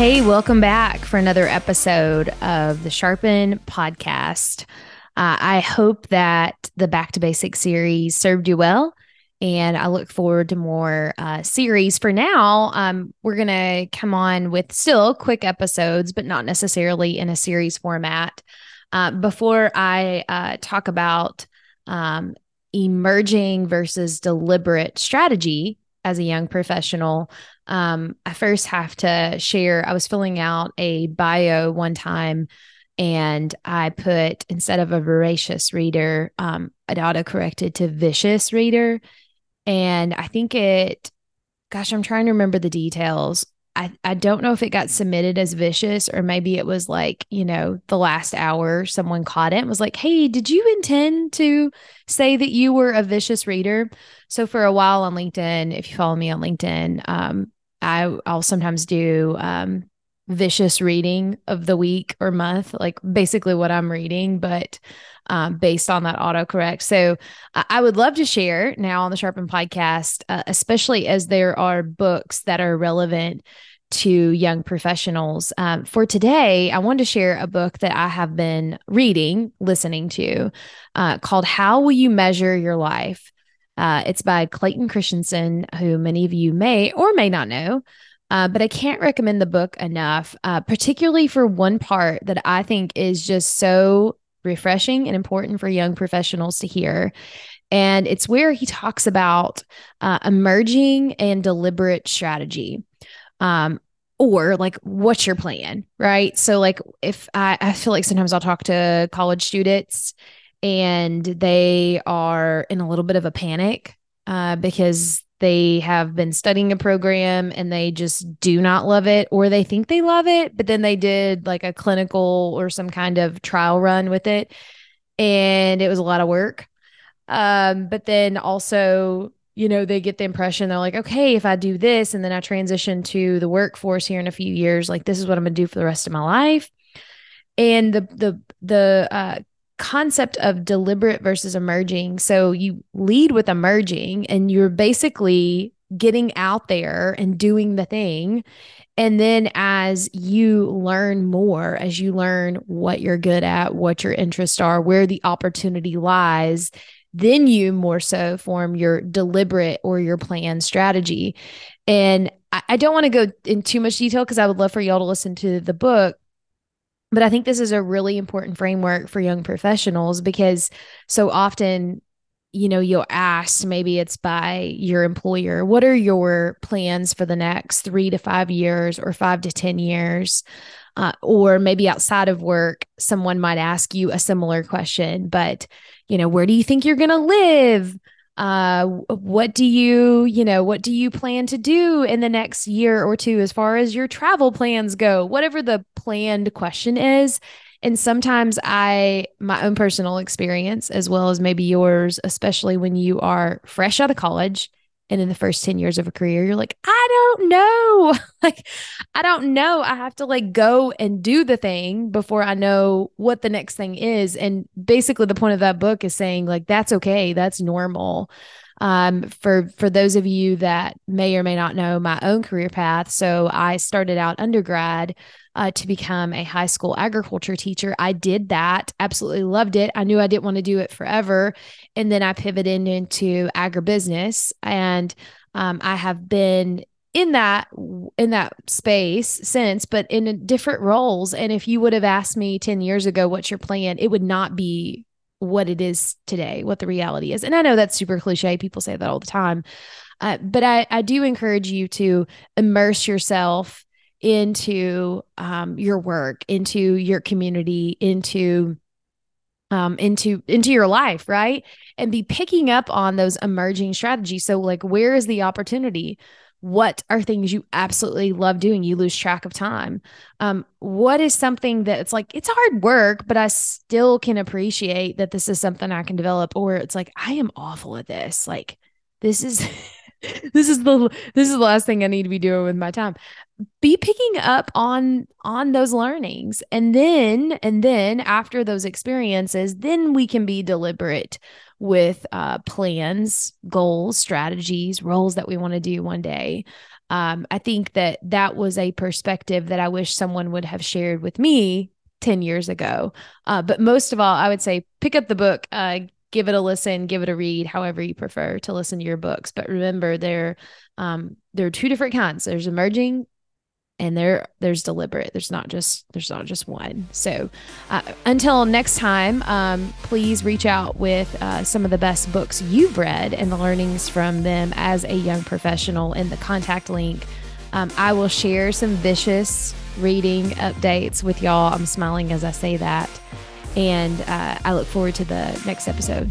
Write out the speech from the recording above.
Hey, welcome back for another episode of the Sharpen podcast. Uh, I hope that the Back to Basics series served you well, and I look forward to more uh, series. For now, um, we're going to come on with still quick episodes, but not necessarily in a series format. Uh, before I uh, talk about um, emerging versus deliberate strategy as a young professional, um, I first have to share. I was filling out a bio one time and I put instead of a voracious reader, um, it auto corrected to vicious reader. And I think it, gosh, I'm trying to remember the details. I, I don't know if it got submitted as vicious or maybe it was like, you know, the last hour someone caught it and was like, hey, did you intend to say that you were a vicious reader? So for a while on LinkedIn, if you follow me on LinkedIn, um, I, I'll sometimes do um, vicious reading of the week or month, like basically what I'm reading, but um, based on that autocorrect. So I would love to share now on the Sharpen podcast, uh, especially as there are books that are relevant to young professionals. Um, for today, I wanted to share a book that I have been reading, listening to, uh, called How Will You Measure Your Life? Uh, it's by Clayton Christensen, who many of you may or may not know. Uh, but I can't recommend the book enough, uh, particularly for one part that I think is just so refreshing and important for young professionals to hear. And it's where he talks about uh, emerging and deliberate strategy. Um, or like what's your plan right so like if I, I feel like sometimes i'll talk to college students and they are in a little bit of a panic uh, because they have been studying a program and they just do not love it or they think they love it but then they did like a clinical or some kind of trial run with it and it was a lot of work. Um, but then also you know they get the impression they're like okay if i do this and then i transition to the workforce here in a few years like this is what i'm going to do for the rest of my life. And the the the uh, concept of deliberate versus emerging. So you lead with emerging and you're basically getting out there and doing the thing. And then as you learn more, as you learn what you're good at, what your interests are, where the opportunity lies, then you more so form your deliberate or your plan strategy. And I, don't want to go in too much detail because I would love for y'all to listen to the book but I think this is a really important framework for young professionals because so often, you know, you'll ask, maybe it's by your employer, what are your plans for the next three to five years or five to 10 years? Uh, or maybe outside of work, someone might ask you a similar question, but, you know, where do you think you're going to live? Uh, what do you you know what do you plan to do in the next year or two as far as your travel plans go? Whatever the planned question is. And sometimes i my own personal experience as well as maybe yours especially when you are fresh out of college and in the first 10 years of a career you're like i don't know. Like i don't know. I have to like go and do the thing before i know what the next thing is. And basically the point of that book is saying like that's okay. That's normal. Um, for for those of you that may or may not know my own career path so i started out undergrad uh, to become a high school agriculture teacher. I did that, absolutely loved it. I knew I didn't want to do it forever. And then I pivoted into agribusiness. And um, I have been in that in that space since but in different roles and if you would have asked me 10 years ago what's your plan it would not be what it is today what the reality is and i know that's super cliche people say that all the time uh, but I, I do encourage you to immerse yourself into um, your work, into your community, into um, into into your life, right? And be picking up on those emerging strategies. So, like, where is the opportunity? What are things you absolutely love doing? You lose track of time. Um, what is something that it's like it's hard work, but I still can appreciate that this is something I can develop. Or it's like I am awful at this. Like this is this is the this is the last thing I need to be doing with my time. Be picking up on on those learnings. And then and then after those experiences, then we can be deliberate with uh, plans, goals, strategies, roles that we want to do one day. Um, I think that that was a perspective that I wish someone would have shared with me 10 years ago. Uh, but most of all, I would say pick up the book, uh, give it a listen, give it a read, however you prefer to listen to your books. But remember, there, um, there are two different kinds. There's emerging, and there, there's deliberate. There's not just there's not just one. So, uh, until next time, um, please reach out with uh, some of the best books you've read and the learnings from them as a young professional in the contact link. Um, I will share some vicious reading updates with y'all. I'm smiling as I say that. And uh, I look forward to the next episode.